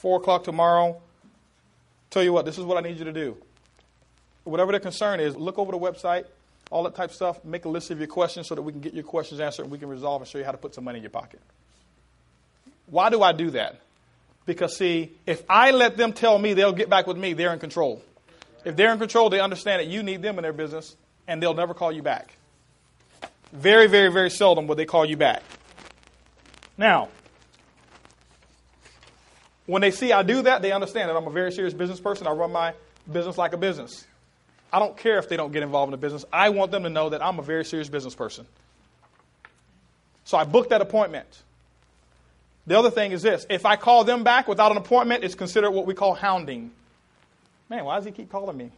4 o'clock tomorrow. Tell you what, this is what I need you to do. Whatever the concern is, look over the website, all that type of stuff. Make a list of your questions so that we can get your questions answered and we can resolve and show you how to put some money in your pocket. Why do I do that? Because, see, if I let them tell me they'll get back with me, they're in control. If they're in control, they understand that you need them in their business and they'll never call you back. Very, very, very seldom will they call you back. Now, when they see I do that, they understand that I'm a very serious business person. I run my business like a business. I don't care if they don't get involved in the business. I want them to know that I'm a very serious business person. So I booked that appointment. The other thing is this if I call them back without an appointment, it's considered what we call hounding. Man, why does he keep calling me?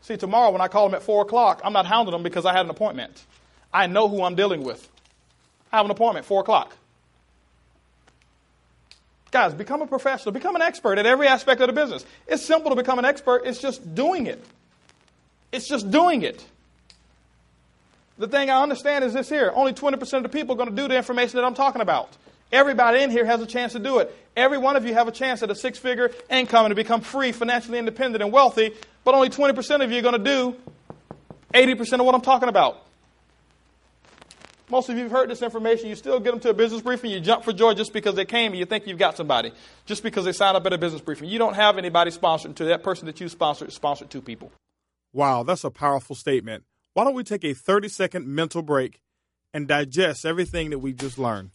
See, tomorrow when I call him at 4 o'clock, I'm not hounding him because I had an appointment. I know who I'm dealing with. I have an appointment, 4 o'clock. Guys, become a professional, become an expert at every aspect of the business. It's simple to become an expert, it's just doing it. It's just doing it. The thing I understand is this here only 20% of the people are going to do the information that I'm talking about. Everybody in here has a chance to do it. Every one of you have a chance at a six figure income and to become free, financially independent, and wealthy, but only 20% of you are going to do 80% of what I'm talking about. Most of you have heard this information. You still get them to a business briefing. You jump for joy just because they came and you think you've got somebody. Just because they signed up at a business briefing. You don't have anybody sponsored to that person that you sponsored sponsored two people. Wow, that's a powerful statement. Why don't we take a 30 second mental break and digest everything that we just learned?